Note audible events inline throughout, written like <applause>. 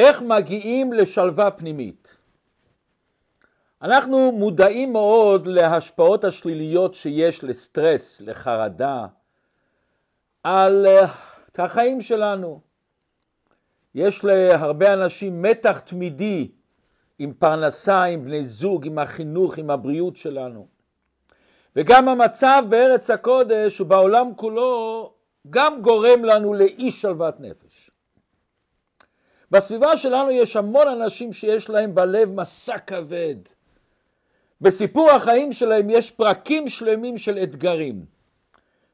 איך מגיעים לשלווה פנימית? אנחנו מודעים מאוד להשפעות השליליות שיש לסטרס, לחרדה, על אה, החיים שלנו. יש להרבה אנשים מתח תמידי עם פרנסה, עם בני זוג, עם החינוך, עם הבריאות שלנו. וגם המצב בארץ הקודש ובעולם כולו גם גורם לנו לאי שלוות נפש. בסביבה שלנו יש המון אנשים שיש להם בלב מסע כבד. בסיפור החיים שלהם יש פרקים שלמים של אתגרים,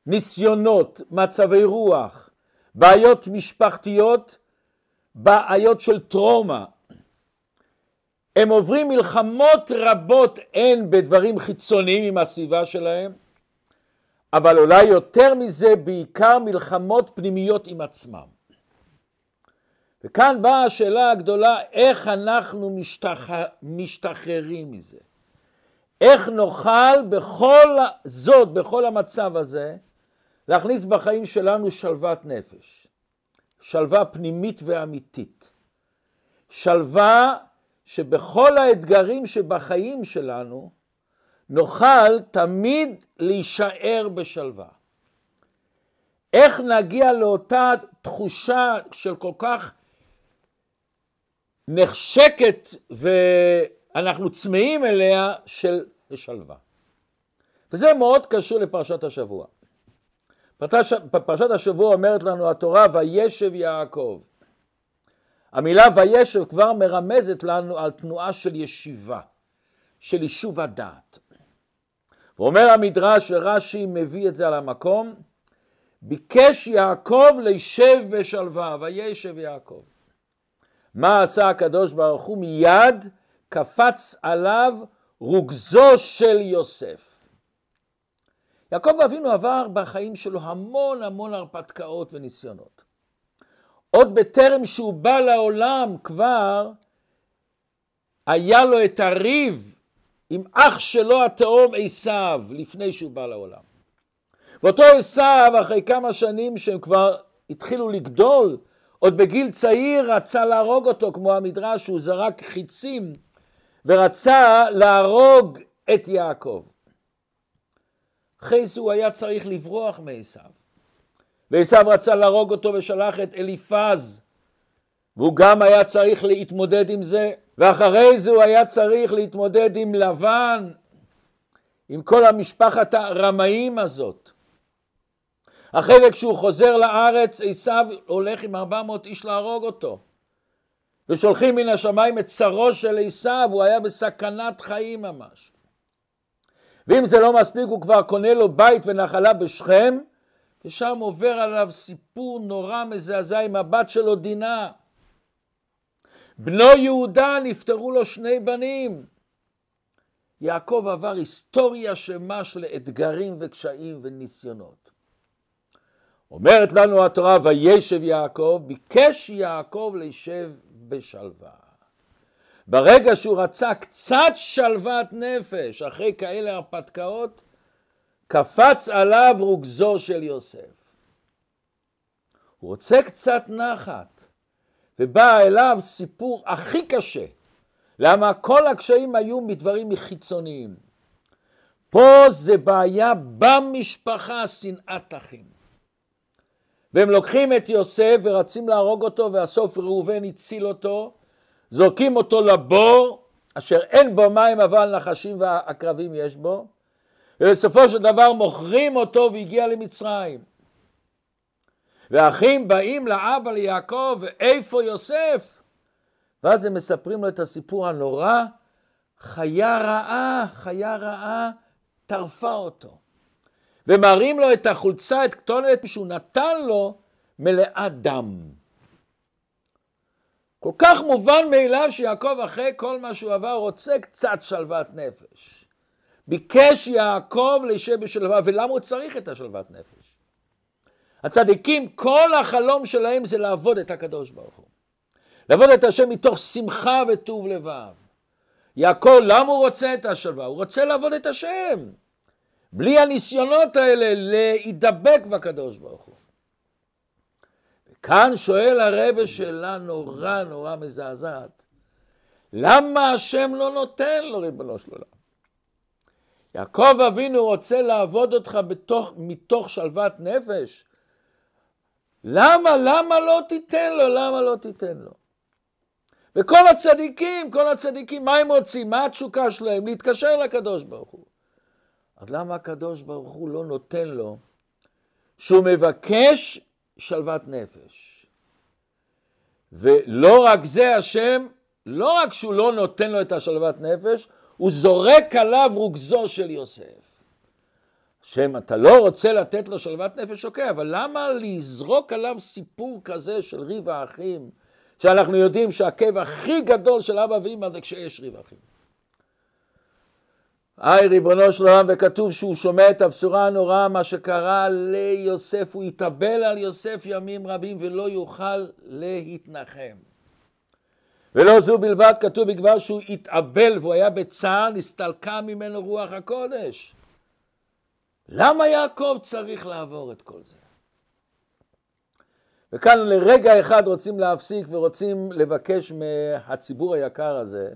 ניסיונות, מצבי רוח, בעיות משפחתיות, בעיות של טראומה. הם עוברים מלחמות רבות הן בדברים חיצוניים עם הסביבה שלהם, אבל אולי יותר מזה בעיקר מלחמות פנימיות עם עצמם. וכאן באה השאלה הגדולה, איך אנחנו משתח... משתחררים מזה? איך נוכל בכל זאת, בכל המצב הזה, להכניס בחיים שלנו שלוות נפש, שלווה פנימית ואמיתית, שלווה שבכל האתגרים שבחיים שלנו נוכל תמיד להישאר בשלווה. איך נגיע לאותה תחושה של כל כך נחשקת ואנחנו צמאים אליה של שלווה. וזה מאוד קשור לפרשת השבוע. פרש, פרשת השבוע אומרת לנו התורה וישב יעקב. המילה וישב כבר מרמזת לנו על תנועה של ישיבה, של יישוב הדעת. ואומר המדרש ורש"י מביא את זה על המקום, ביקש יעקב לישב בשלווה, וישב יעקב. מה עשה הקדוש ברוך הוא? מיד קפץ עליו רוגזו של יוסף. יעקב אבינו עבר בחיים שלו המון המון הרפתקאות וניסיונות. עוד בטרם שהוא בא לעולם כבר היה לו את הריב עם אח שלו התאום עשיו לפני שהוא בא לעולם. ואותו עשיו אחרי כמה שנים שהם כבר התחילו לגדול עוד בגיל צעיר רצה להרוג אותו, כמו המדרש, הוא זרק חיצים ורצה להרוג את יעקב. אחרי זה הוא היה צריך לברוח מעשיו. ועשיו רצה להרוג אותו ושלח את אליפז, והוא גם היה צריך להתמודד עם זה, ואחרי זה הוא היה צריך להתמודד עם לבן, עם כל המשפחת הרמאים הזאת. אחרי זה כשהוא חוזר לארץ, עשיו הולך עם 400 איש להרוג אותו. ושולחים מן השמיים את שרו של עשיו, הוא היה בסכנת חיים ממש. ואם זה לא מספיק, הוא כבר קונה לו בית ונחלה בשכם, ושם עובר עליו סיפור נורא מזעזע עם הבת שלו דינה. בנו יהודה נפטרו לו שני בנים. יעקב עבר היסטוריה שמה של אתגרים וקשיים וניסיונות. אומרת לנו התורה, וישב יעקב, ביקש יעקב לישב בשלווה. ברגע שהוא רצה קצת שלוות נפש, אחרי כאלה הרפתקאות, קפץ עליו רוגזו של יוסף. הוא רוצה קצת נחת, ובא אליו סיפור הכי קשה. למה כל הקשיים היו מדברים חיצוניים. פה זה בעיה במשפחה, שנאת אחים. והם לוקחים את יוסף ורצים להרוג אותו, והסוף ראובן הציל אותו, זורקים אותו לבור, אשר אין בו מים אבל נחשים ועקרבים יש בו, ובסופו של דבר מוכרים אותו והגיע למצרים. והאחים באים לאבא ליעקב, איפה יוסף? ואז הם מספרים לו את הסיפור הנורא, חיה רעה, חיה רעה, טרפה אותו. ומראים לו את החולצה, את כתונת שהוא נתן לו, מלאה דם. כל כך מובן מאליו שיעקב אחרי כל מה שהוא עבר רוצה קצת שלוות נפש. ביקש יעקב להישב בשלווה, ולמה הוא צריך את השלוות נפש? הצדיקים, כל החלום שלהם זה לעבוד את הקדוש ברוך הוא. לעבוד את השם מתוך שמחה וטוב לבב. יעקב, למה הוא רוצה את השלווה? הוא רוצה לעבוד את השם. בלי הניסיונות האלה להידבק בקדוש ברוך הוא. כאן שואל הרבה שאלה נורא נורא מזעזעת. למה השם לא נותן לו ריבונו של עולם? יעקב אבינו רוצה לעבוד אותך בתוך, מתוך שלוות נפש. למה, למה לא תיתן לו? למה לא תיתן לו? וכל הצדיקים, כל הצדיקים, מה הם רוצים? מה התשוקה שלהם? להתקשר לקדוש ברוך הוא. אז למה הקדוש ברוך הוא לא נותן לו שהוא מבקש שלוות נפש? ולא רק זה השם, לא רק שהוא לא נותן לו את השלוות נפש, הוא זורק עליו רוגזו של יוסף. השם, אתה לא רוצה לתת לו שלוות נפש, אוקיי, אבל למה לזרוק עליו סיפור כזה של ריב האחים, שאנחנו יודעים שהכאב הכי גדול של אבא ואמא זה כשיש ריב אחים. היי ריבונו של עולם, וכתוב שהוא שומע את הבשורה הנוראה, מה שקרה ליוסף, הוא התאבל על יוסף ימים רבים ולא יוכל להתנחם. ולא זו בלבד, כתוב בגלל שהוא התאבל והוא היה בצער, נסתלקה ממנו רוח הקודש. למה יעקב צריך לעבור את כל זה? וכאן לרגע אחד רוצים להפסיק ורוצים לבקש מהציבור היקר הזה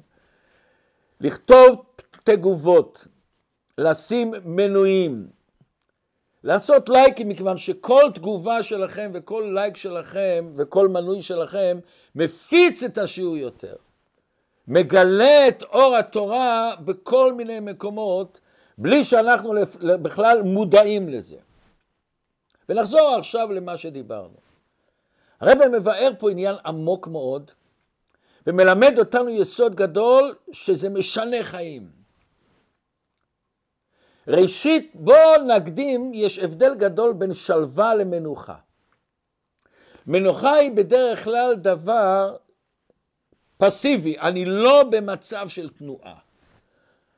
לכתוב תגובות, לשים מנויים, לעשות לייקים, מכיוון שכל תגובה שלכם וכל לייק שלכם וכל מנוי שלכם מפיץ את השיעור יותר. מגלה את אור התורה בכל מיני מקומות, בלי שאנחנו בכלל מודעים לזה. ונחזור עכשיו למה שדיברנו. הרב מבאר פה עניין עמוק מאוד, ומלמד אותנו יסוד גדול שזה משנה חיים. ראשית, בואו נקדים, יש הבדל גדול בין שלווה למנוחה. מנוחה היא בדרך כלל דבר פסיבי, אני לא במצב של תנועה.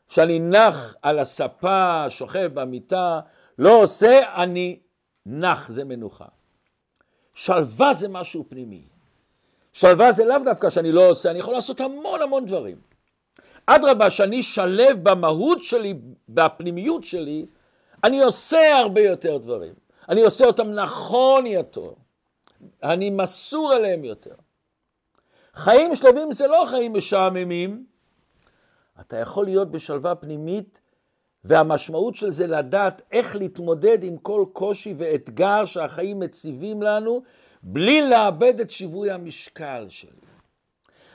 שאני נח על הספה, שוכב במיטה, לא עושה, אני נח, זה מנוחה. שלווה זה משהו פנימי. שלווה זה לאו דווקא שאני לא עושה, אני יכול לעשות המון המון דברים. אדרבה, שאני שלב במהות שלי, בפנימיות שלי, אני עושה הרבה יותר דברים. אני עושה אותם נכון יותר. אני מסור עליהם יותר. חיים שלווים זה לא חיים משעממים. אתה יכול להיות בשלווה פנימית, והמשמעות של זה לדעת איך להתמודד עם כל קושי ואתגר שהחיים מציבים לנו, בלי לאבד את שיווי המשקל שלי.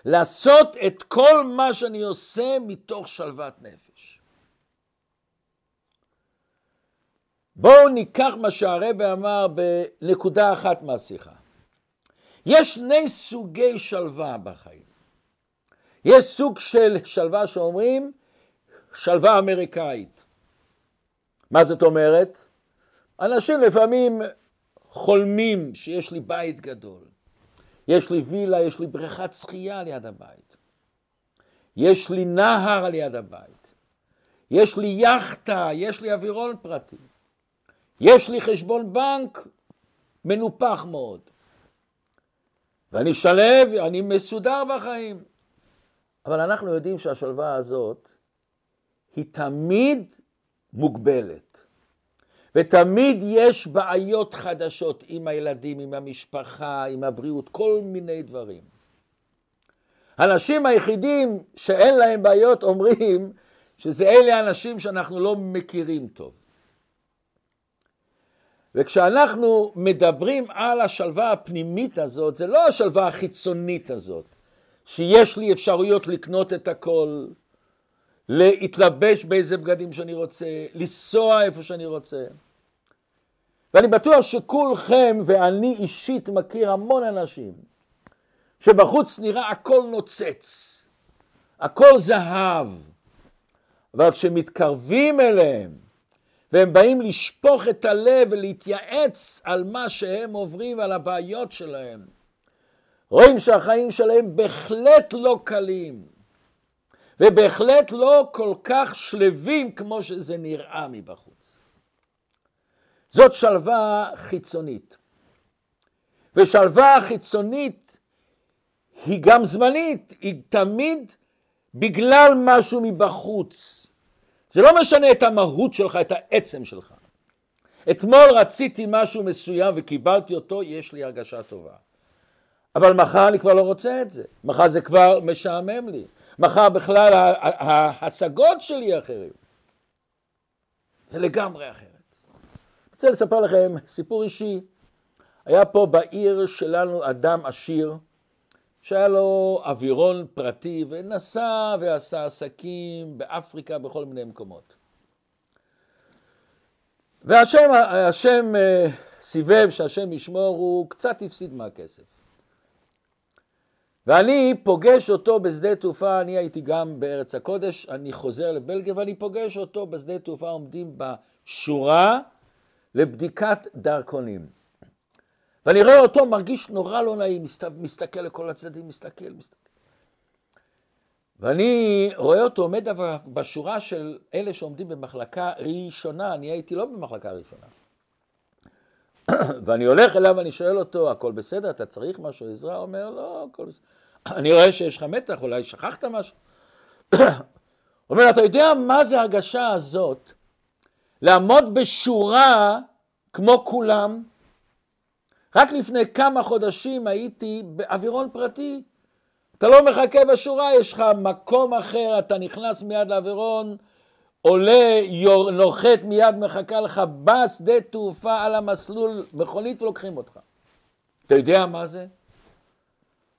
לעשות את כל מה שאני עושה מתוך שלוות נפש. בואו ניקח מה שהרבא אמר בנקודה אחת מהשיחה. יש שני סוגי שלווה בחיים. יש סוג של שלווה שאומרים שלווה אמריקאית. מה זאת אומרת? אנשים לפעמים חולמים שיש לי בית גדול, יש לי וילה, יש לי בריכת שחייה ליד הבית, יש לי נהר על יד הבית, יש לי יאכטה, יש לי אווירון פרטי, יש לי חשבון בנק מנופח מאוד, ואני שלב, אני מסודר בחיים. אבל אנחנו יודעים שהשלווה הזאת היא תמיד מוגבלת. ותמיד יש בעיות חדשות עם הילדים, עם המשפחה, עם הבריאות, כל מיני דברים. האנשים היחידים שאין להם בעיות אומרים שזה אלה האנשים שאנחנו לא מכירים טוב. וכשאנחנו מדברים על השלווה הפנימית הזאת, זה לא השלווה החיצונית הזאת, שיש לי אפשרויות לקנות את הכל, להתלבש באיזה בגדים שאני רוצה, לנסוע איפה שאני רוצה. ואני בטוח שכולכם ואני אישית מכיר המון אנשים שבחוץ נראה הכל נוצץ, הכל זהב, אבל כשמתקרבים אליהם והם באים לשפוך את הלב ולהתייעץ על מה שהם עוברים ועל הבעיות שלהם, רואים שהחיים שלהם בהחלט לא קלים, ובהחלט לא כל כך שלווים כמו שזה נראה מבחוץ. זאת שלווה חיצונית. ושלווה חיצונית היא גם זמנית, היא תמיד בגלל משהו מבחוץ. זה לא משנה את המהות שלך, את העצם שלך. אתמול רציתי משהו מסוים וקיבלתי אותו, יש לי הרגשה טובה. אבל מחר אני כבר לא רוצה את זה, מחר זה כבר משעמם לי, מחר בכלל ההשגות שלי אחרים. זה לגמרי אחרת. רוצה לספר לכם סיפור אישי. היה פה בעיר שלנו אדם עשיר, שהיה לו אווירון פרטי ונסע ועשה עסקים באפריקה בכל מיני מקומות. והשם השם אה, סיבב שהשם ישמור, הוא קצת הפסיד מהכסף. ואני פוגש אותו בשדה תעופה, אני הייתי גם בארץ הקודש, אני חוזר לבלגיה ואני פוגש אותו בשדה תעופה, עומדים בשורה לבדיקת דרכונים. ואני רואה אותו מרגיש נורא לא נעים, מסתכל לכל הצדדים, מסתכל, מסתכל. ואני רואה אותו עומד בשורה של אלה שעומדים במחלקה ראשונה, אני הייתי לא במחלקה ראשונה. <coughs> ואני הולך אליו ואני שואל אותו, הכל בסדר, אתה צריך משהו, עזרה? הוא אומר, לא, הכל בסדר. <coughs> אני רואה שיש לך מתח, אולי שכחת משהו. <coughs> הוא אומר, אתה יודע מה זה הרגשה הזאת? לעמוד בשורה כמו כולם. רק לפני כמה חודשים הייתי באווירון פרטי. אתה לא מחכה בשורה, יש לך מקום אחר, אתה נכנס מיד לאווירון, עולה, יור, נוחת מיד, מחכה לך בשדה תעופה על המסלול, מכונית ולוקחים אותך. אתה יודע מה זה?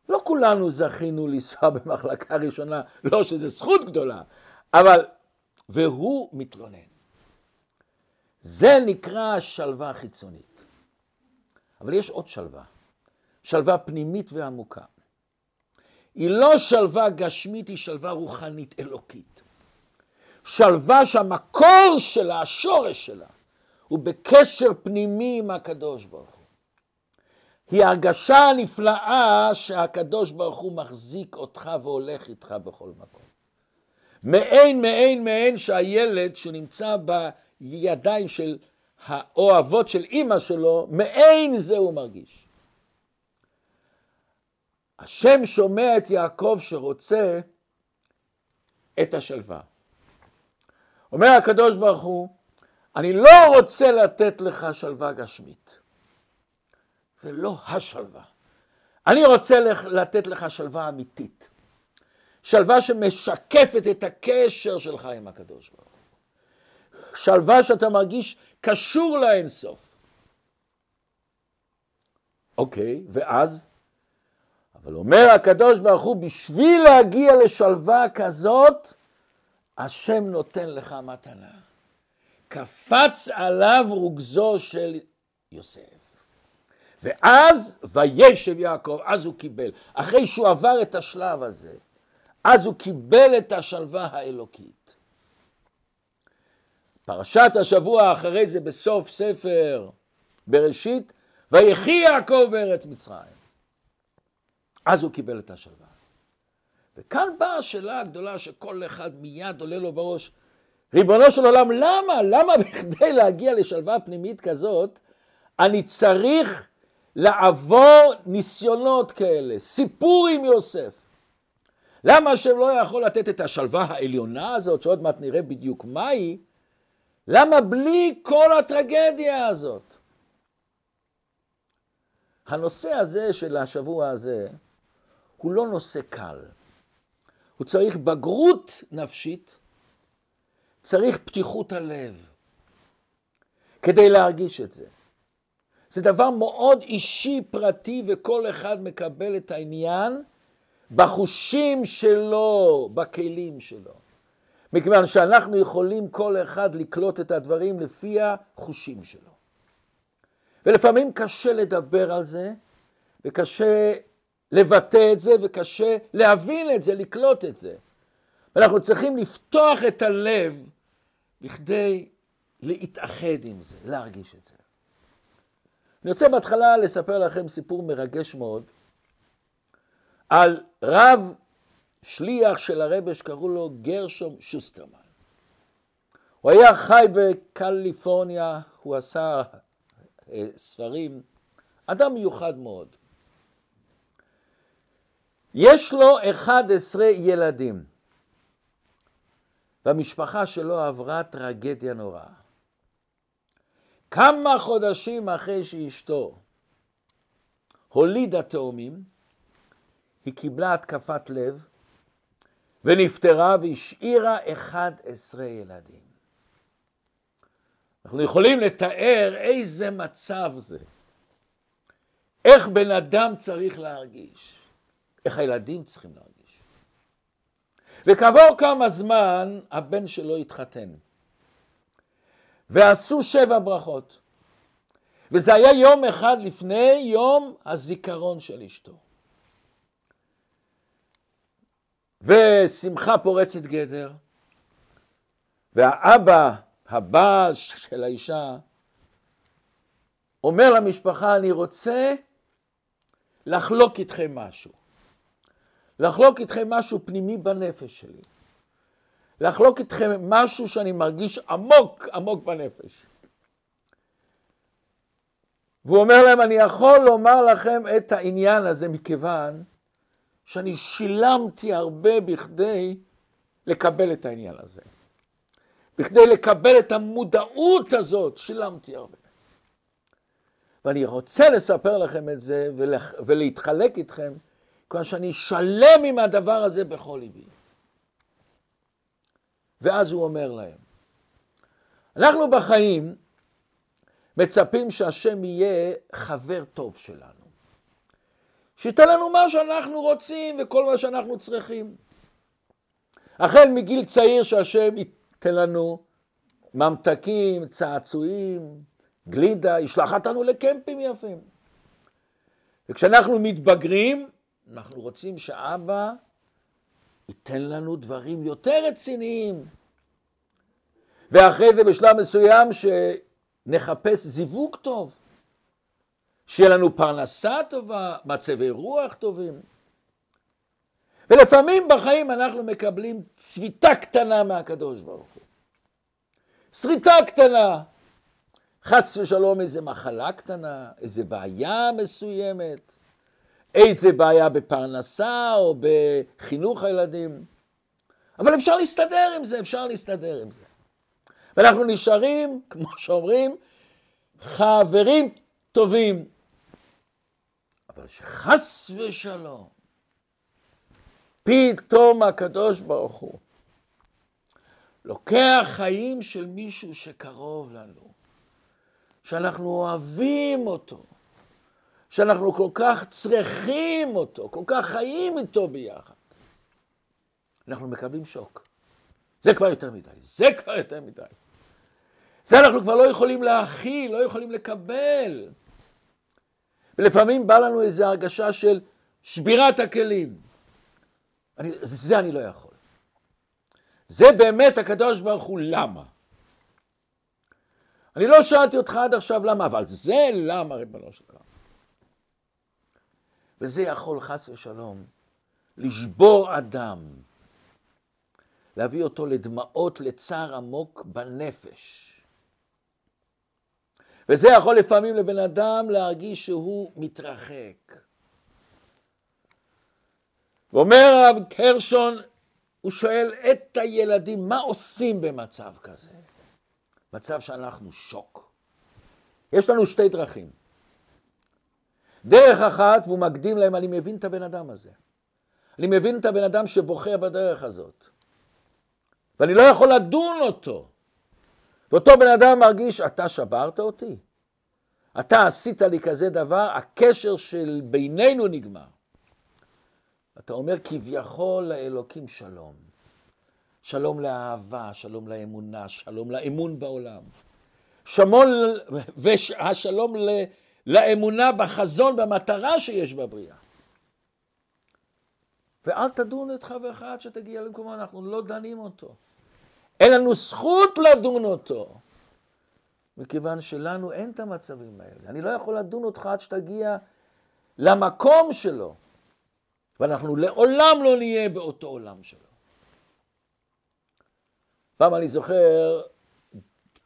לא כולנו זכינו לנסוע <laughs> במחלקה ראשונה, לא שזו זכות גדולה, אבל, והוא מתלונן. זה נקרא שלווה חיצונית. אבל יש עוד שלווה, שלווה פנימית ועמוקה. היא לא שלווה גשמית, היא שלווה רוחנית אלוקית. שלווה שהמקור שלה, השורש שלה, הוא בקשר פנימי עם הקדוש ברוך הוא. היא הרגשה הנפלאה שהקדוש ברוך הוא מחזיק אותך והולך איתך בכל מקום. מעין, מעין, מעין שהילד שנמצא בידיים של האוהבות של אימא שלו, מעין זה הוא מרגיש. השם שומע את יעקב שרוצה את השלווה. אומר הקדוש ברוך הוא, אני לא רוצה לתת לך שלווה גשמית. זה לא השלווה. אני רוצה לתת לך שלווה אמיתית. שלווה שמשקפת את הקשר שלך עם הקדוש ברוך הוא. שלווה שאתה מרגיש קשור לאינסוף. אוקיי, ואז? אבל אומר הקדוש ברוך הוא, בשביל להגיע לשלווה כזאת, השם נותן לך מתנה. קפץ עליו רוגזו של יוסף. ואז וישב יעקב, אז הוא קיבל. אחרי שהוא עבר את השלב הזה, אז הוא קיבל את השלווה האלוקית. פרשת השבוע אחרי זה בסוף ספר בראשית, ויחי יעקב בארץ מצרים. אז הוא קיבל את השלווה. וכאן באה השאלה הגדולה שכל אחד מיד עולה לו בראש, ריבונו של עולם, למה? למה בכדי להגיע לשלווה פנימית כזאת, אני צריך לעבור ניסיונות כאלה, סיפור עם יוסף. למה השם לא יכול לתת את השלווה העליונה הזאת, שעוד מעט נראה בדיוק מהי? למה בלי כל הטרגדיה הזאת? הנושא הזה של השבוע הזה הוא לא נושא קל. הוא צריך בגרות נפשית, צריך פתיחות הלב כדי להרגיש את זה. זה דבר מאוד אישי, פרטי, וכל אחד מקבל את העניין בחושים שלו, בכלים שלו. מכיוון שאנחנו יכולים כל אחד לקלוט את הדברים לפי החושים שלו. ולפעמים קשה לדבר על זה, וקשה לבטא את זה, וקשה להבין את זה, לקלוט את זה. ואנחנו צריכים לפתוח את הלב בכדי להתאחד עם זה, להרגיש את זה. אני רוצה בהתחלה לספר לכם סיפור מרגש מאוד על רב שליח של הרבה שקראו לו גרשום שוסטרמן. הוא היה חי בקליפורניה, הוא עשה אה, ספרים, אדם מיוחד מאוד. יש לו 11 ילדים, והמשפחה שלו עברה טרגדיה נוראה. כמה חודשים אחרי שאשתו הולידה תאומים, היא קיבלה התקפת לב ונפטרה והשאירה 11 ילדים. אנחנו יכולים לתאר איזה מצב זה. איך בן אדם צריך להרגיש, איך הילדים צריכים להרגיש. וכעבור כמה זמן הבן שלו התחתן, ועשו שבע ברכות. וזה היה יום אחד לפני יום הזיכרון של אשתו. ושמחה פורצת גדר, והאבא, הבעל של האישה, אומר למשפחה, אני רוצה לחלוק איתכם משהו. לחלוק איתכם משהו פנימי בנפש שלי. לחלוק איתכם משהו שאני מרגיש עמוק עמוק בנפש. והוא אומר להם, אני יכול לומר לכם את העניין הזה מכיוון שאני שילמתי הרבה בכדי לקבל את העניין הזה. בכדי לקבל את המודעות הזאת, שילמתי הרבה. ואני רוצה לספר לכם את זה ולהתחלק איתכם, כיוון שאני שלם עם הדבר הזה בכל ליבי. ואז הוא אומר להם, אנחנו בחיים מצפים שהשם יהיה חבר טוב שלנו. שייתן לנו מה שאנחנו רוצים וכל מה שאנחנו צריכים. החל מגיל צעיר שהשם ייתן לנו ממתקים, צעצועים, גלידה, ישלח אותנו לקמפים יפים. וכשאנחנו מתבגרים, אנחנו רוצים שאבא ייתן לנו דברים יותר רציניים. ואחרי זה בשלב מסוים שנחפש זיווג טוב, שיהיה לנו פרנסה טובה, מצבי רוח טובים. ולפעמים בחיים אנחנו מקבלים צביטה קטנה מהקדוש ברוך הוא. שריטה קטנה, חס ושלום איזה מחלה קטנה, איזה בעיה מסוימת, איזה בעיה בפרנסה או בחינוך הילדים. אבל אפשר להסתדר עם זה, אפשר להסתדר עם זה. ואנחנו נשארים, כמו שאומרים, חברים טובים. אבל שחס ושלום, פתאום הקדוש ברוך הוא לוקח חיים של מישהו שקרוב לנו, שאנחנו אוהבים אותו, שאנחנו כל כך צריכים אותו, כל כך חיים איתו ביחד. אנחנו מקבלים שוק. זה כבר יותר מדי, זה כבר יותר מדי. זה אנחנו כבר לא יכולים להכיל, לא יכולים לקבל. ולפעמים בא לנו איזו הרגשה של שבירת הכלים. אני, זה אני לא יכול. זה באמת הקדוש ברוך הוא למה. אני לא שאלתי אותך עד עכשיו למה, אבל זה למה, ריבונו של עולם. וזה יכול חס ושלום לשבור אדם, להביא אותו לדמעות, לצער עמוק בנפש. וזה יכול לפעמים לבן אדם להרגיש שהוא מתרחק. ואומר הרב קרשון, הוא שואל את הילדים, מה עושים במצב כזה? מצב שאנחנו שוק. יש לנו שתי דרכים. דרך אחת, והוא מקדים להם, אני מבין את הבן אדם הזה. אני מבין את הבן אדם שבוחר בדרך הזאת. ואני לא יכול לדון אותו. ואותו בן אדם מרגיש, אתה שברת אותי? אתה עשית לי כזה דבר, הקשר של בינינו נגמר. אתה אומר כביכול לאלוקים שלום. שלום לאהבה, שלום לאמונה, שלום לאמון בעולם. שמון, והשלום לאמונה בחזון, במטרה שיש בבריאה. ואל תדון את חברך עד שתגיע למקומו, אנחנו לא דנים אותו. אין לנו זכות לדון אותו, מכיוון שלנו אין את המצבים האלה. אני לא יכול לדון אותך עד שתגיע למקום שלו, ואנחנו לעולם לא נהיה באותו עולם שלו. פעם אני זוכר,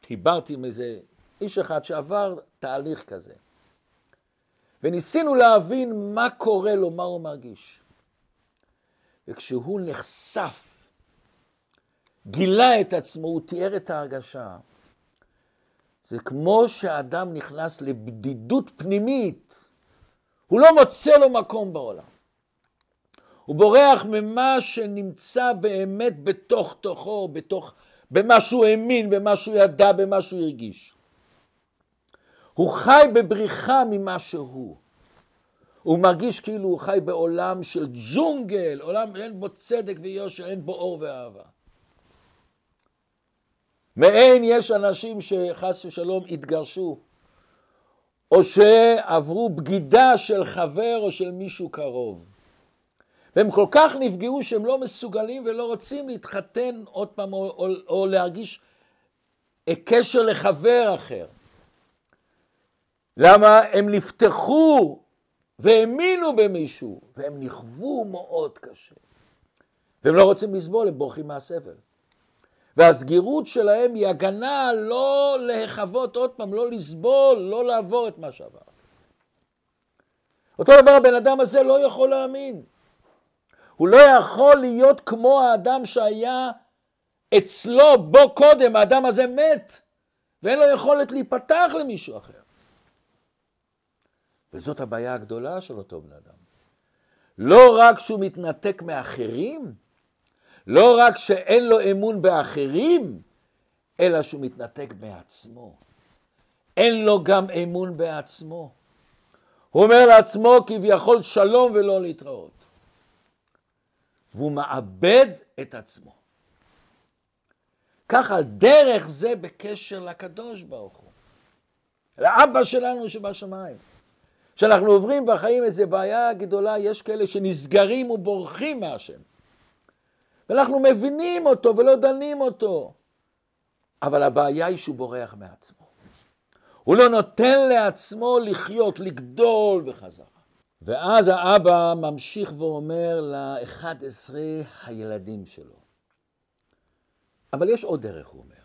דיברתי עם איזה איש אחד שעבר תהליך כזה, וניסינו להבין מה קורה לו, מה הוא מרגיש. וכשהוא נחשף, גילה את עצמו, הוא תיאר את ההרגשה. זה כמו שאדם נכנס לבדידות פנימית, הוא לא מוצא לו מקום בעולם. הוא בורח ממה שנמצא באמת בתוך תוכו, בתוך, במה שהוא האמין, במה שהוא ידע, במה שהוא הרגיש. הוא חי בבריחה ממה שהוא. הוא מרגיש כאילו הוא חי בעולם של ג'ונגל, עולם אין בו צדק ויושר, אין בו אור ואהבה. מעין יש אנשים שחס ושלום התגרשו, או שעברו בגידה של חבר או של מישהו קרוב. והם כל כך נפגעו שהם לא מסוגלים ולא רוצים להתחתן עוד פעם או, או, או להרגיש קשר לחבר אחר. למה? הם נפתחו והאמינו במישהו, והם נכוו מאוד קשה. והם לא רוצים לסבול, הם בורחים מהסבל. והסגירות שלהם היא הגנה לא להחוות עוד פעם, לא לסבול, לא לעבור את מה שעבר. אותו דבר הבן אדם הזה לא יכול להאמין. הוא לא יכול להיות כמו האדם שהיה אצלו בו קודם, האדם הזה מת, ואין לו יכולת להיפתח למישהו אחר. וזאת הבעיה הגדולה של אותו בן אדם. לא רק שהוא מתנתק מאחרים, לא רק שאין לו אמון באחרים, אלא שהוא מתנתק מעצמו. אין לו גם אמון בעצמו. הוא אומר לעצמו כביכול שלום ולא להתראות. והוא מאבד את עצמו. ככה דרך זה בקשר לקדוש ברוך הוא, לאבא שלנו שבשמיים. כשאנחנו עוברים בחיים איזו בעיה גדולה, יש כאלה שנסגרים ובורחים מהשם. ואנחנו מבינים אותו ולא דנים אותו. אבל הבעיה היא שהוא בורח מעצמו. הוא לא נותן לעצמו לחיות, לגדול בחזרה. ואז האבא ממשיך ואומר ל-11 הילדים שלו. אבל יש עוד דרך, הוא אומר.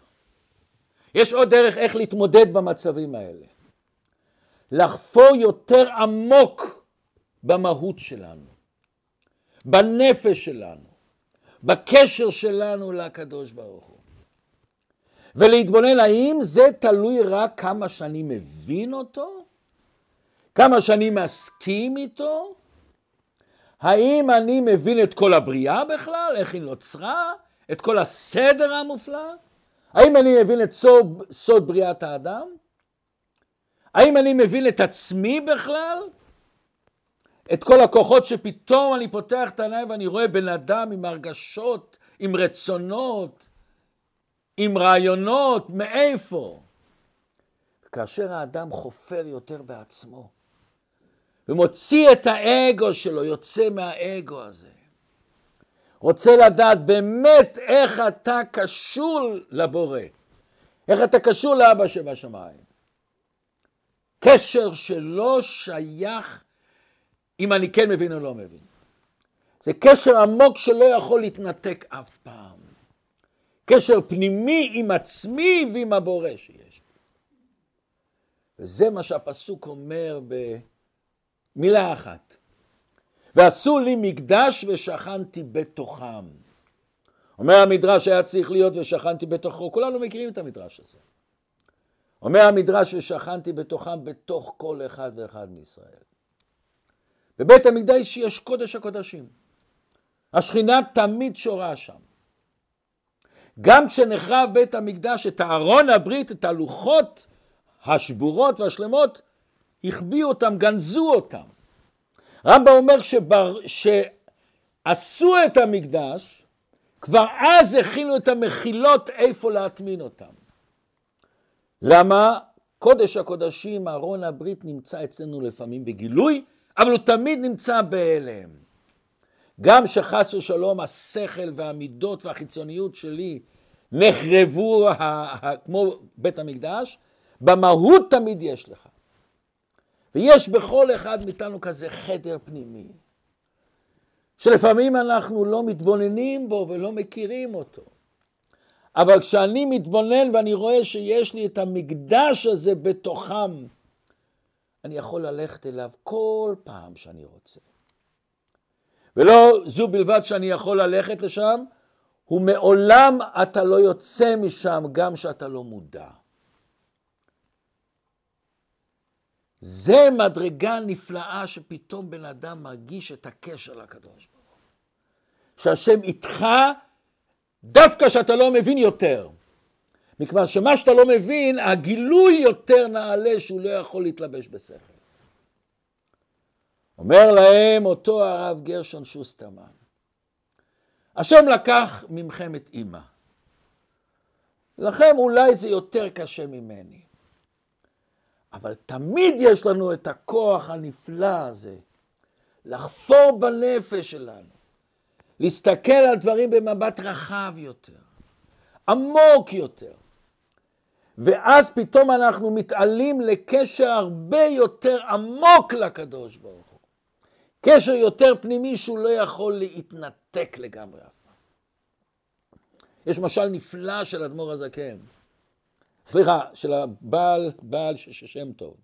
יש עוד דרך איך להתמודד במצבים האלה. לחפור יותר עמוק במהות שלנו, בנפש שלנו, בקשר שלנו לקדוש ברוך הוא. ולהתבונן האם זה תלוי רק כמה שאני מבין אותו? כמה שאני מסכים איתו? האם אני מבין את כל הבריאה בכלל? איך היא נוצרה? את כל הסדר המופלא? האם אני מבין את סוד, סוד בריאת האדם? האם אני מבין את עצמי בכלל? את כל הכוחות שפתאום אני פותח את העיניים ואני רואה בן אדם עם הרגשות, עם רצונות, עם רעיונות, מאיפה? כאשר האדם חופר יותר בעצמו ומוציא את האגו שלו, יוצא מהאגו הזה, רוצה לדעת באמת איך אתה קשור לבורא, איך אתה קשור לאבא שבשמיים. קשר שלא שייך אם אני כן מבין או לא מבין. זה קשר עמוק שלא יכול להתנתק אף פעם. קשר פנימי עם עצמי ועם הבורא שיש בי. וזה מה שהפסוק אומר במילה אחת. ועשו לי מקדש ושכנתי בתוכם. אומר המדרש היה צריך להיות ושכנתי בתוכו, כולנו מכירים את המדרש הזה. אומר המדרש ושכנתי בתוכם בתוך כל אחד ואחד מישראל. בבית המקדש יש קודש הקודשים. השכינה תמיד שורה שם. גם כשנחרב בית המקדש, את ארון הברית, את הלוחות השבורות והשלמות, החביאו אותם, גנזו אותם. רמב"ם אומר שבר, שעשו את המקדש, כבר אז הכינו את המחילות איפה להטמין אותם. למה? קודש הקודשים, ארון הברית, נמצא אצלנו לפעמים בגילוי, אבל הוא תמיד נמצא בהלם. גם שחס ושלום השכל והמידות והחיצוניות שלי נחרבו כמו בית המקדש, במהות תמיד יש לך. ויש בכל אחד מאיתנו כזה חדר פנימי, שלפעמים אנחנו לא מתבוננים בו ולא מכירים אותו. אבל כשאני מתבונן ואני רואה שיש לי את המקדש הזה בתוכם, אני יכול ללכת אליו כל פעם שאני רוצה. ולא זו בלבד שאני יכול ללכת לשם, ומעולם אתה לא יוצא משם גם שאתה לא מודע. זה מדרגה נפלאה שפתאום בן אדם מרגיש את הקשר לקדוש ברוך הוא. שהשם איתך דווקא שאתה לא מבין יותר. מכיוון שמה שאתה לא מבין, הגילוי יותר נעלה שהוא לא יכול להתלבש בשכל. אומר להם אותו הרב גרשון שוסטרמן, השם לקח ממכם את אימא. לכם אולי זה יותר קשה ממני. אבל תמיד יש לנו את הכוח הנפלא הזה לחפור בנפש שלנו, להסתכל על דברים במבט רחב יותר, עמוק יותר. ואז פתאום אנחנו מתעלים לקשר הרבה יותר עמוק לקדוש ברוך הוא. קשר יותר פנימי שהוא לא יכול להתנתק לגמרי אף פעם. יש משל נפלא של אדמו"ר הזקן. סליחה, של הבעל, בעל שם טוב.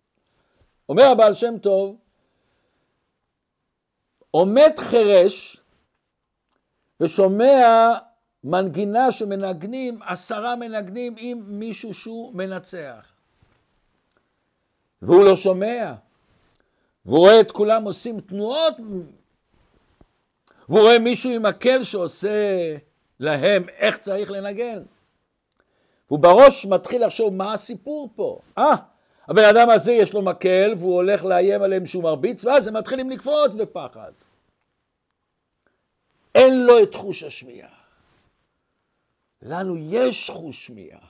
אומר הבעל שם טוב, עומד חירש ושומע מנגינה שמנגנים, עשרה מנגנים עם מישהו שהוא מנצח. והוא לא שומע. והוא רואה את כולם עושים תנועות, והוא רואה מישהו עם מקל שעושה להם איך צריך לנגן. והוא בראש מתחיל לחשוב מה הסיפור פה. אה, הבן אדם הזה יש לו מקל והוא הולך לאיים עליהם שהוא מרביץ ואז הם מתחילים לקפוץ בפחד. אין לו את חוש השמיעה. לנו יש חוש שמיעה,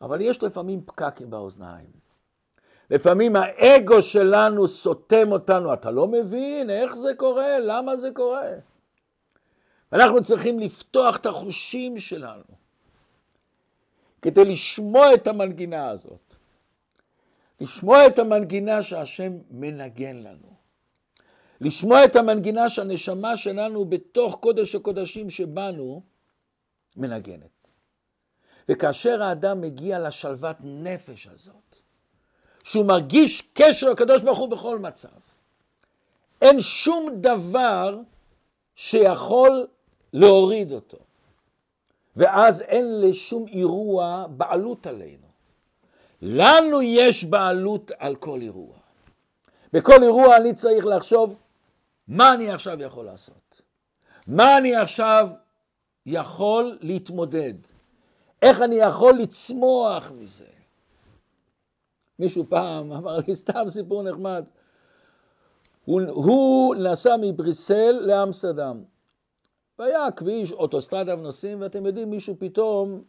אבל יש לפעמים פקקים באוזניים. לפעמים האגו שלנו סותם אותנו, אתה לא מבין איך זה קורה, למה זה קורה. אנחנו צריכים לפתוח את החושים שלנו. כדי לשמוע את המנגינה הזאת. לשמוע את המנגינה שהשם מנגן לנו. לשמוע את המנגינה שהנשמה שלנו בתוך קודש הקודשים שבנו מנגנת. וכאשר האדם מגיע לשלוות נפש הזאת, שהוא מרגיש קשר לקדוש ברוך הוא בכל מצב, אין שום דבר שיכול להוריד אותו. ואז אין לשום אירוע בעלות עלינו. לנו יש בעלות על כל אירוע. בכל אירוע אני צריך לחשוב מה אני עכשיו יכול לעשות. מה אני עכשיו יכול להתמודד. איך אני יכול לצמוח מזה. מישהו פעם אמר לי, סתם סיפור נחמד. הוא, הוא נסע מבריסל לאמסטרדם. והיה כביש, אוטוסטרדה ונוסעים, ואתם יודעים, מישהו פתאום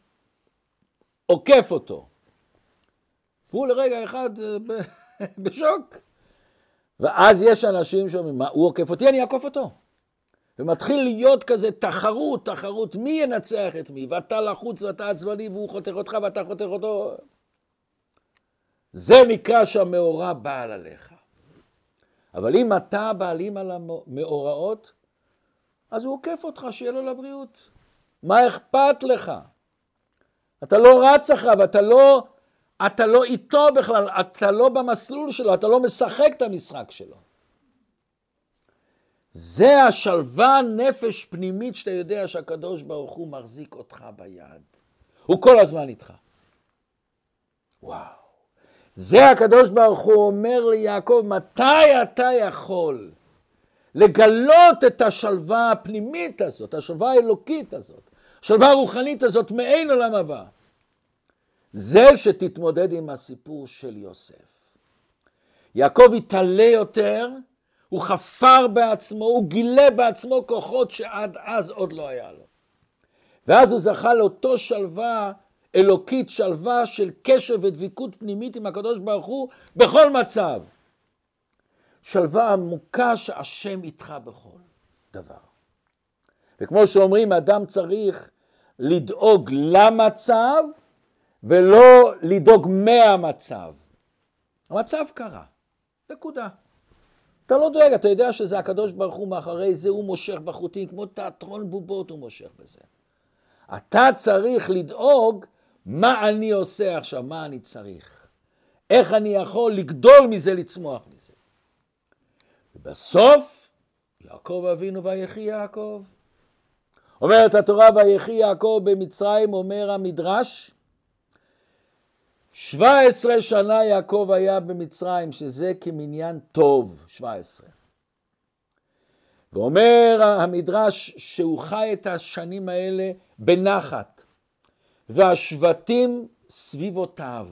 עוקף אותו. והוא לרגע אחד אה, <laughs> בשוק. ואז יש אנשים שאומרים, מה, הוא עוקף אותי, אני אעקוף אותו. ומתחיל להיות כזה תחרות, תחרות, מי ינצח את מי, ואתה לחוץ ואתה עצבני והוא חותך אותך ואתה חותך אותו. זה נקרא שהמאורע בעל עליך. אבל אם אתה בעלים על המאורעות, אז הוא עוקף אותך, שיהיה לו לבריאות. מה אכפת לך? אתה לא רץ אחריו, אתה לא, אתה לא איתו בכלל, אתה לא במסלול שלו, אתה לא משחק את המשחק שלו. זה השלווה נפש פנימית שאתה יודע שהקדוש ברוך הוא מחזיק אותך ביד. הוא כל הזמן איתך. וואו. זה הקדוש ברוך הוא אומר ליעקב, מתי אתה יכול לגלות את השלווה הפנימית הזאת, השלווה האלוקית הזאת, השלווה הרוחנית הזאת מעין עולם הבא. זה שתתמודד עם הסיפור של יוסף. יעקב התעלה יותר, הוא חפר בעצמו, הוא גילה בעצמו כוחות שעד אז עוד לא היה לו. ואז הוא זכה לאותו שלווה אלוקית, שלווה של קשר ודביקות פנימית עם הקדוש ברוך הוא בכל מצב. שלווה עמוקה שהשם איתך בכל דבר. וכמו שאומרים, אדם צריך לדאוג למצב ולא לדאוג מהמצב. המצב קרה, נקודה. אתה לא דואג, אתה יודע שזה הקדוש ברוך הוא מאחורי זה, הוא מושך בחוטים, כמו תיאטרון בובות הוא מושך בזה. אתה צריך לדאוג מה אני עושה עכשיו, מה אני צריך. איך אני יכול לגדול מזה, לצמוח מזה. ובסוף, יעקב אבינו ויחי יעקב. אומרת התורה ויחי יעקב במצרים, אומר המדרש, 17 שנה יעקב היה במצרים, שזה כמניין טוב, 17. ואומר המדרש שהוא חי את השנים האלה בנחת, והשבטים סביבותיו,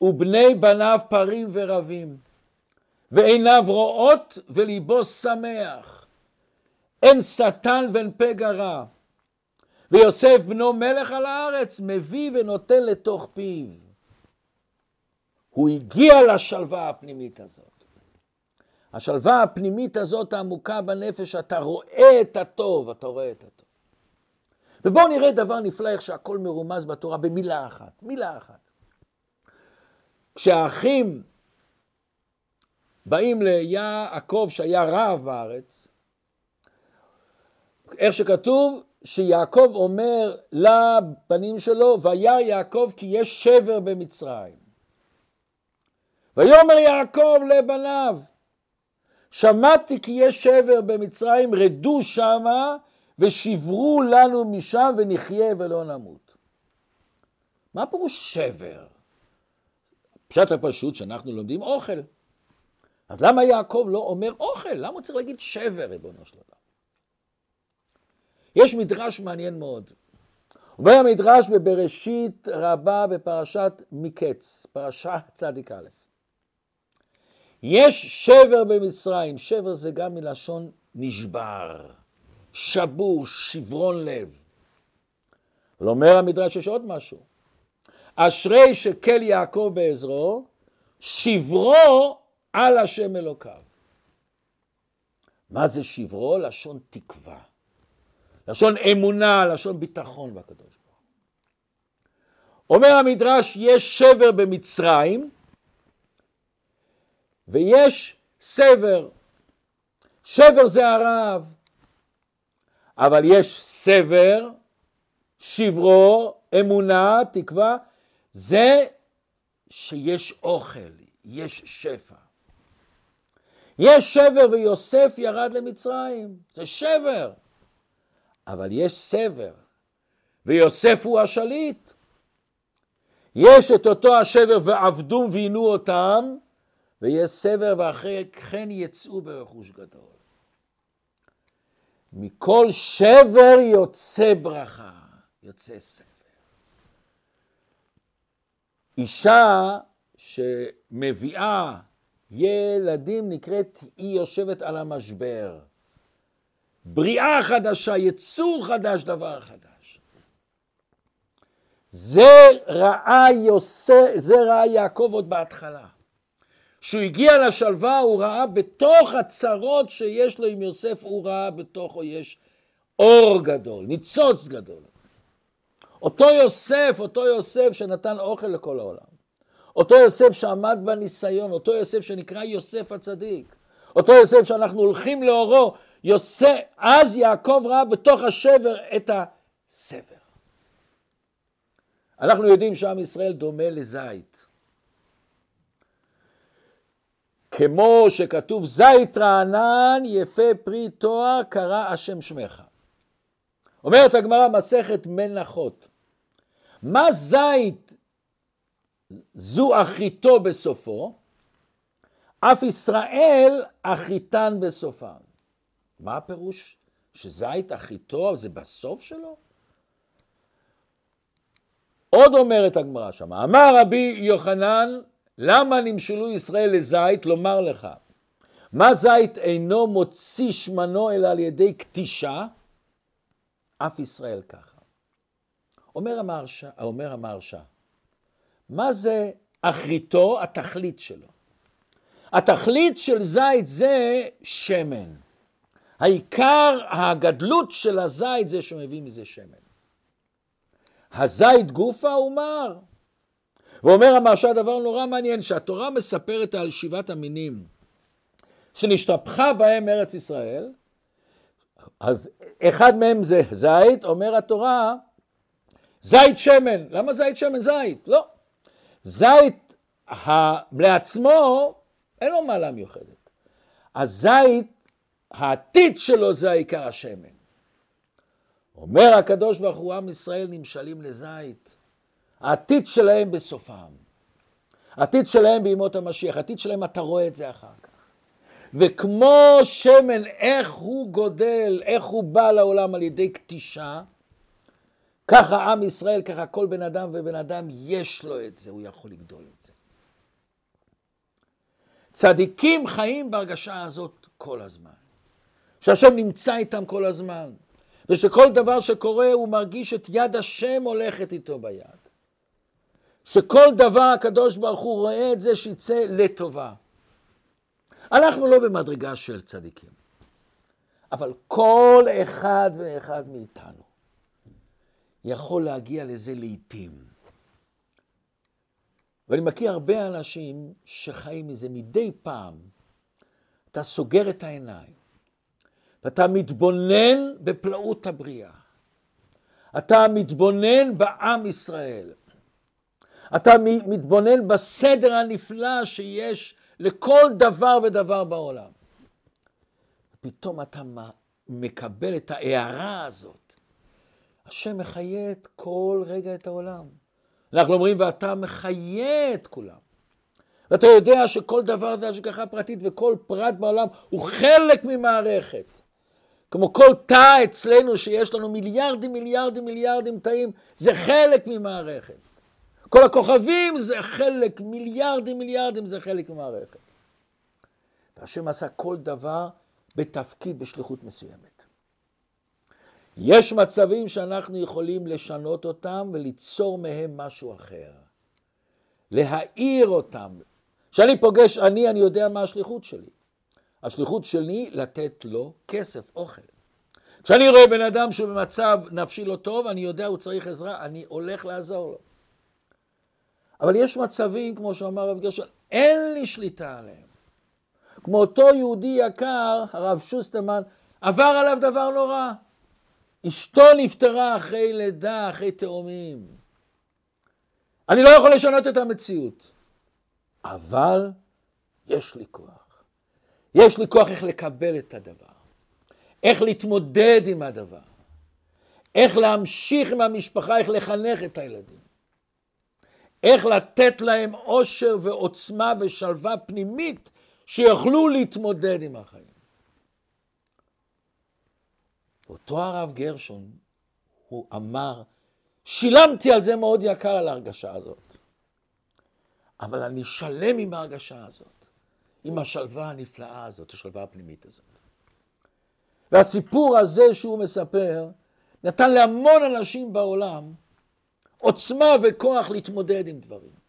ובני בניו פרים ורבים, ועיניו רואות וליבו שמח. אין שטן ואין פגע רע. ויוסף בנו מלך על הארץ, מביא ונותן לתוך פיו. הוא הגיע לשלווה הפנימית הזאת. השלווה הפנימית הזאת העמוקה בנפש, אתה רואה את הטוב, אתה רואה את הטוב. ובואו נראה דבר נפלא, איך שהכל מרומז בתורה במילה אחת, מילה אחת. כשהאחים באים ליעקב שהיה רב בארץ, איך שכתוב, שיעקב אומר לבנים שלו, וירא יעקב כי יש שבר במצרים. ויאמר יעקב לבניו, שמעתי כי יש שבר במצרים, רדו שמה ושברו לנו משם ונחיה ולא נמות. מה פירוש שבר? פשט הפשוט שאנחנו לומדים אוכל. אז למה יעקב לא אומר אוכל? למה הוא צריך להגיד שבר, ריבונו של עולם? יש מדרש מעניין מאוד. אומר המדרש בבראשית רבה בפרשת מקץ, פרשה צדיק א'. יש שבר במצרים, שבר זה גם מלשון נשבר, שבור, שברון לב. אבל אומר המדרש יש עוד משהו. אשרי שקל יעקב בעזרו, שברו על השם אלוקיו. מה זה שברו? לשון תקווה. לשון אמונה, לשון ביטחון בקדוש ברוך. אומר המדרש, יש שבר במצרים, ויש סבר. שבר זה הרעב, אבל יש סבר, שברו, אמונה, תקווה, זה שיש אוכל, יש שפע. יש שבר ויוסף ירד למצרים, זה שבר. אבל יש סבר, ויוסף הוא השליט. יש את אותו השבר ועבדו ועינו אותם, ויש סבר ואחרי כן יצאו ברכוש גדול. מכל שבר יוצא ברכה, יוצא סבר. אישה שמביאה ילדים נקראת, היא יושבת על המשבר. בריאה חדשה, יצור חדש, דבר חדש. זה ראה יוסף, זה ראה יעקב עוד בהתחלה. כשהוא הגיע לשלווה הוא ראה בתוך הצרות שיש לו עם יוסף, הוא ראה בתוכו יש אור גדול, ניצוץ גדול. אותו יוסף, אותו יוסף שנתן אוכל לכל העולם. אותו יוסף שעמד בניסיון, אותו יוסף שנקרא יוסף הצדיק. אותו יוסף שאנחנו הולכים לאורו, יוסף, אז יעקב ראה בתוך השבר את הסבר. אנחנו יודעים שעם ישראל דומה לזית. כמו שכתוב זית רענן יפה פרי תואר קרא השם שמך. אומרת הגמרא מסכת מנחות, מה זית זו אחיתו בסופו, אף ישראל אחיתן בסופן. מה הפירוש? שזית אחיתו זה בסוף שלו? עוד אומרת הגמרא שמה, אמר רבי יוחנן, למה נמשלו ישראל לזית? לומר לך, מה זית אינו מוציא שמנו אלא על ידי קטישה? אף ישראל ככה. אומר המהרש"א, אומר המהרש"א, מה זה אחריתו? התכלית שלו. התכלית של זית זה שמן. העיקר הגדלות של הזית זה שמביא מזה שמן. הזית גופה הוא מר. ואומר המרשה דבר נורא מעניין, שהתורה מספרת על שבעת המינים שנשתפכה בהם ארץ ישראל, אז אחד מהם זה זית, אומר התורה, זית שמן. למה זית שמן? זית. לא. זית לעצמו, אין לו מעלה מיוחדת. הזית העתיד שלו זה העיקר השמן. אומר הקדוש ברוך הוא, עם ישראל נמשלים לזית. העתיד שלהם בסופם. העתיד שלהם בימות המשיח, העתיד שלהם, אתה רואה את זה אחר כך. וכמו שמן, איך הוא גודל, איך הוא בא לעולם על ידי קטישה, ככה עם ישראל, ככה כל בן אדם ובן אדם יש לו את זה, הוא יכול לגדול את זה. צדיקים חיים בהרגשה הזאת כל הזמן. שהשם נמצא איתם כל הזמן, ושכל דבר שקורה הוא מרגיש את יד השם הולכת איתו ביד. שכל דבר הקדוש ברוך הוא רואה את זה שיצא לטובה. אנחנו לא במדרגה של צדיקים, אבל כל אחד ואחד מאיתנו יכול להגיע לזה לעיתים. ואני מכיר הרבה אנשים שחיים מזה מדי פעם. אתה סוגר את העיניים, ואתה מתבונן בפלאות הבריאה. אתה מתבונן בעם ישראל. אתה מתבונן בסדר הנפלא שיש לכל דבר ודבר בעולם. פתאום אתה מקבל את ההערה הזאת. השם מחיה את כל רגע את העולם. אנחנו אומרים, ואתה מחיה את כולם. ואתה יודע שכל דבר זה השגחה פרטית וכל פרט בעולם הוא חלק ממערכת. כמו כל תא אצלנו שיש לנו מיליארדים, מיליארדים, מיליארדים תאים, זה חלק ממערכת. כל הכוכבים זה חלק, מיליארדים, מיליארדים זה חלק ממערכת. והשם עשה כל דבר בתפקיד, בשליחות מסוימת. יש מצבים שאנחנו יכולים לשנות אותם וליצור מהם משהו אחר. להאיר אותם. כשאני פוגש אני, אני יודע מה השליחות שלי. השליחות שלי לתת לו כסף, אוכל. כשאני רואה בן אדם שהוא במצב נפשי לא טוב, אני יודע הוא צריך עזרה, אני הולך לעזור לו. אבל יש מצבים, כמו שאמר רב גרשון, אין לי שליטה עליהם. כמו אותו יהודי יקר, הרב שוסטרמן, עבר עליו דבר נורא. אשתו נפטרה אחרי לידה, אחרי תאומים. אני לא יכול לשנות את המציאות, אבל יש לי כוח. יש לי כוח איך לקבל את הדבר, איך להתמודד עם הדבר, איך להמשיך עם המשפחה, איך לחנך את הילדים, איך לתת להם עושר ועוצמה ושלווה פנימית שיוכלו להתמודד עם החיים. אותו הרב גרשון, הוא אמר, שילמתי על זה מאוד יקר על ההרגשה הזאת, אבל אני שלם עם ההרגשה הזאת, עם השלווה הנפלאה הזאת, השלווה הפנימית הזאת. והסיפור הזה שהוא מספר, נתן להמון אנשים בעולם עוצמה וכוח להתמודד עם דברים.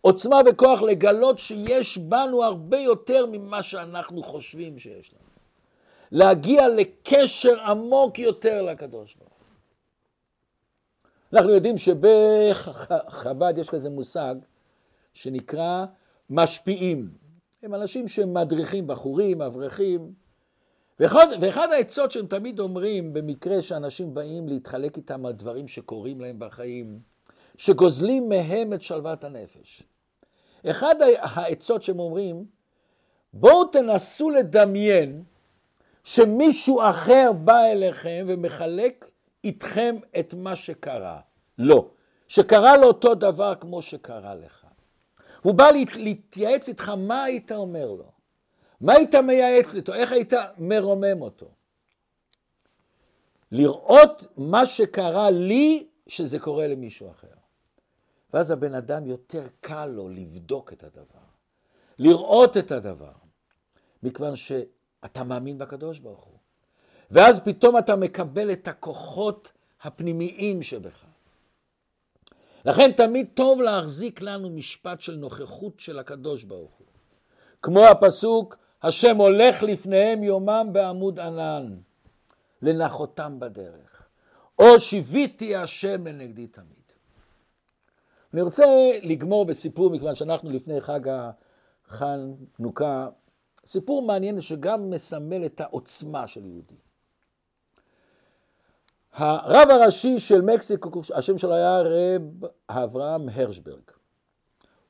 עוצמה וכוח לגלות שיש בנו הרבה יותר ממה שאנחנו חושבים שיש לנו. להגיע לקשר עמוק יותר לקדוש ברוך הוא. אנחנו יודעים שבחב"ד יש כזה מושג שנקרא משפיעים. הם אנשים שמדריכים בחורים, אברכים, ואחד, ואחד העצות שהם תמיד אומרים במקרה שאנשים באים להתחלק איתם על דברים שקורים להם בחיים, שגוזלים מהם את שלוות הנפש. אחד העצות שהם אומרים, בואו תנסו לדמיין שמישהו אחר בא אליכם ומחלק איתכם את מה שקרה. לא. שקרה לו אותו דבר כמו שקרה לך. הוא בא להתייעץ איתך, מה היית אומר לו? מה היית מייעץ איתו? איך היית מרומם אותו? לראות מה שקרה לי, שזה קורה למישהו אחר. ואז הבן אדם יותר קל לו לבדוק את הדבר, לראות את הדבר, מכיוון שאתה מאמין בקדוש ברוך הוא. ואז פתאום אתה מקבל את הכוחות הפנימיים שבך. לכן תמיד טוב להחזיק לנו משפט של נוכחות של הקדוש ברוך הוא. כמו הפסוק, השם הולך לפניהם יומם בעמוד ענן, לנחותם בדרך. או שיוויתי השם לנגדי תמיד. אני רוצה לגמור בסיפור, מכיוון שאנחנו לפני חג החנוכה, סיפור מעניין שגם מסמל את העוצמה של יהודי. הרב הראשי של מקסיקו, השם שלו היה רב אברהם הרשברג.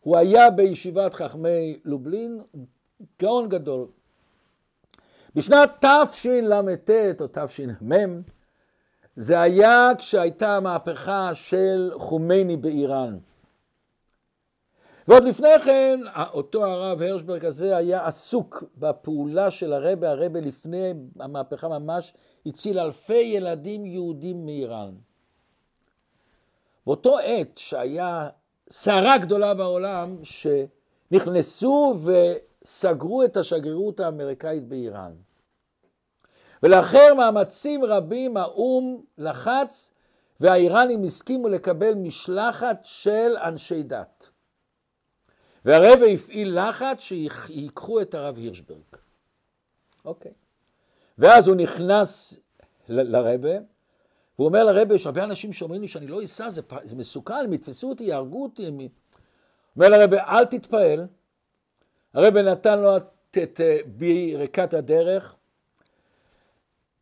הוא היה בישיבת חכמי לובלין, גאון גדול. בשנת תשל"ט או תש"מ, זה היה כשהייתה המהפכה של חומייני באיראן. ועוד לפני כן, אותו הרב הרשברג הזה היה עסוק בפעולה של הרבה, הרבה לפני המהפכה ממש הציל אלפי ילדים יהודים מאיראן. באותו עת שהיה סערה גדולה בעולם, שנכנסו וסגרו את השגרירות האמריקאית באיראן. ולאחר מאמצים רבים האו"ם לחץ והאיראנים הסכימו לקבל משלחת של אנשי דת. והרבה הפעיל לחץ שיקחו את הרב הירשברג. אוקיי. ואז הוא נכנס לרבה, והוא אומר לרבה, יש הרבה אנשים שאומרים לי שאני לא אסע, זה, זה מסוכן, הם יתפסו אותי, יהרגו אותי. הם... אומר לרבה, אל תתפעל. הרבה נתן לו את ברכת הדרך,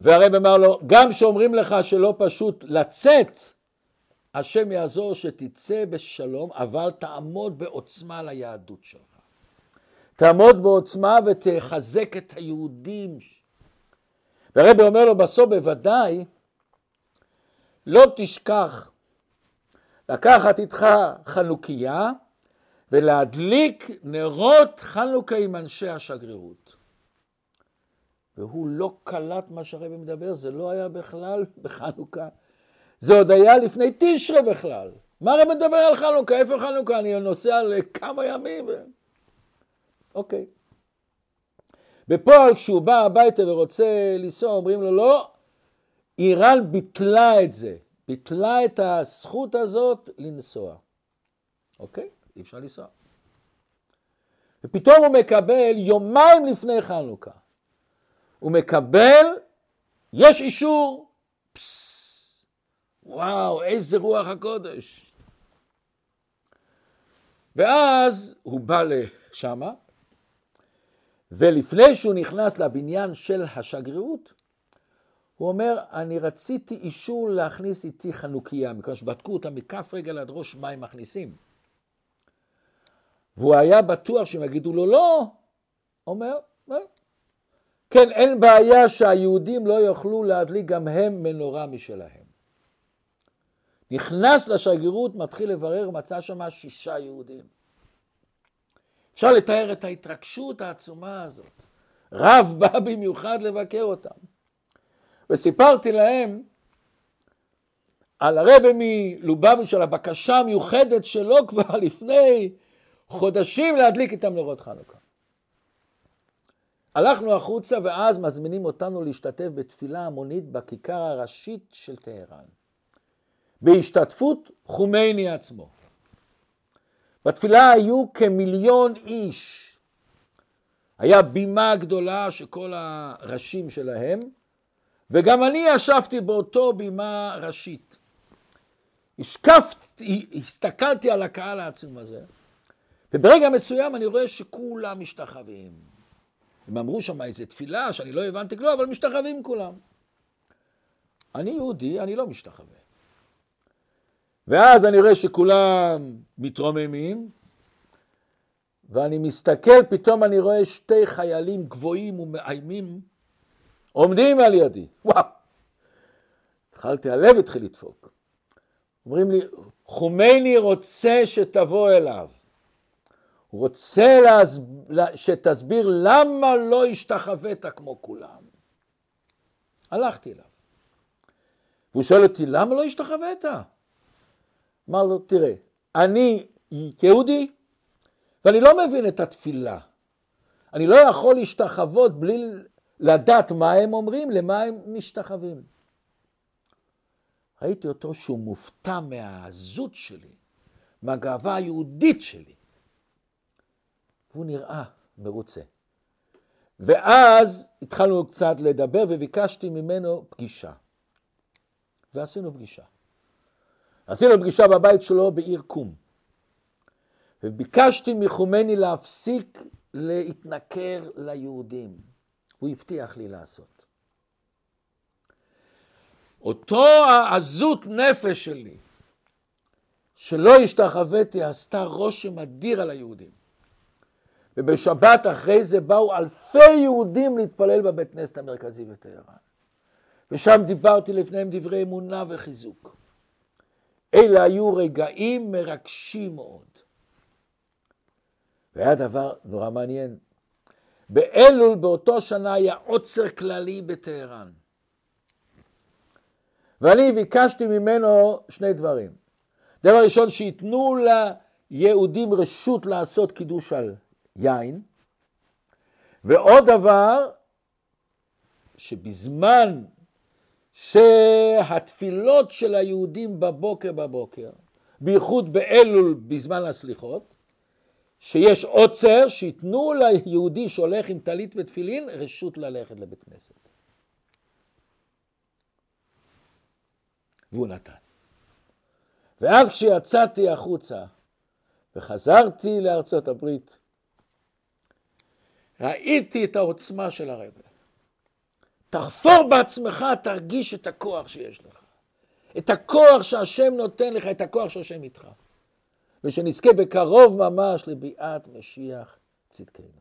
והרב אמר לו, גם שאומרים לך שלא פשוט לצאת, השם יעזור שתצא בשלום, אבל תעמוד בעוצמה ליהדות שלך. תעמוד בעוצמה ותחזק את היהודים. והרב אומר לו בסוף בוודאי, לא תשכח לקחת איתך חנוכיה ולהדליק נרות חנוכה עם אנשי השגרירות. והוא לא קלט מה שהרבא מדבר, זה לא היה בכלל בחנוכה. זה עוד היה לפני תשרה בכלל. מה הרב מדבר על חנוכה? איפה חנוכה? אני נוסע לכמה ימים. אוקיי. בפועל כשהוא בא הביתה ורוצה לנסוע, אומרים לו לא, איראן ביטלה את זה, ביטלה את הזכות הזאת לנסוע. אוקיי? אי אפשר לנסוע. ופתאום הוא מקבל יומיים לפני חנוכה. הוא מקבל, יש אישור, וואו, איזה רוח הקודש. ואז הוא בא לשמה, ולפני שהוא נכנס לבניין של השגרירות, הוא אומר, אני רציתי אישור להכניס איתי חנוכיה, מכיוון שבדקו אותה מכף רגל עד ראש מה הם מכניסים. והוא היה בטוח שהם יגידו לו לא, אומר, לא. כן, אין בעיה שהיהודים לא יוכלו להדליק גם הם מנורה משלהם. נכנס לשגרירות, מתחיל לברר, מצא שם שישה יהודים. אפשר לתאר את ההתרגשות העצומה הזאת. רב בא במיוחד לבקר אותם. וסיפרתי להם על הרבי מלובביץ', על הבקשה המיוחדת שלו כבר <laughs> לפני חודשים להדליק איתם נרות חנוכה. הלכנו החוצה ואז מזמינים אותנו להשתתף בתפילה המונית בכיכר הראשית של טהרן, בהשתתפות חומייני עצמו. בתפילה היו כמיליון איש. היה בימה גדולה שכל הראשים שלהם, וגם אני ישבתי באותו בימה ראשית. השקפתי, הסתכלתי על הקהל העצום הזה, וברגע מסוים אני רואה שכולם משתחווים. הם אמרו שם איזה תפילה שאני לא הבנתי כלום, אבל משתחווים כולם. אני יהודי, אני לא משתחווה. ואז אני רואה שכולם מתרוממים, ואני מסתכל, פתאום אני רואה שתי חיילים גבוהים ומאיימים עומדים על ידי. וואו! התחלתי, הלב התחיל לדפוק. אומרים לי, חומייני רוצה שתבוא אליו. הוא רוצה להס... שתסביר למה לא השתחווית כמו כולם. הלכתי אליו. והוא שואל אותי, למה לא השתחווית? אמר לו, תראה, אני יהודי, ואני לא מבין את התפילה. אני לא יכול להשתחוות בלי לדעת מה הם אומרים, למה הם משתחווים. ראיתי אותו שהוא מופתע מהעזות שלי, מהגאווה היהודית שלי. והוא נראה מרוצה. ואז התחלנו קצת לדבר וביקשתי ממנו פגישה. ועשינו פגישה. עשינו פגישה בבית שלו בעיר קום. וביקשתי מחומני להפסיק להתנכר ליהודים. הוא הבטיח לי לעשות. אותו העזות נפש שלי, שלא השתחוויתי, עשתה רושם אדיר על היהודים. ובשבת אחרי זה באו אלפי יהודים להתפלל בבית כנסת המרכזי בטהרן. ושם דיברתי לפניהם דברי אמונה וחיזוק. אלה היו רגעים מרגשים מאוד. והיה דבר נורא מעניין. באלול באותו שנה היה עוצר כללי בטהרן. ואני ביקשתי ממנו שני דברים. דבר ראשון, שייתנו ליהודים רשות לעשות קידוש על יין, ועוד דבר, שבזמן שהתפילות של היהודים בבוקר בבוקר, בייחוד באלול בזמן הסליחות, שיש עוצר, שייתנו ליהודי שהולך עם טלית ותפילין רשות ללכת לבית כנסת. והוא נתן. ואז כשיצאתי החוצה וחזרתי לארצות הברית, ראיתי את העוצמה של הרב. תחפור בעצמך, תרגיש את הכוח שיש לך. את הכוח שהשם נותן לך, את הכוח שהשם איתך. ושנזכה בקרוב ממש לביאת משיח צדקנו.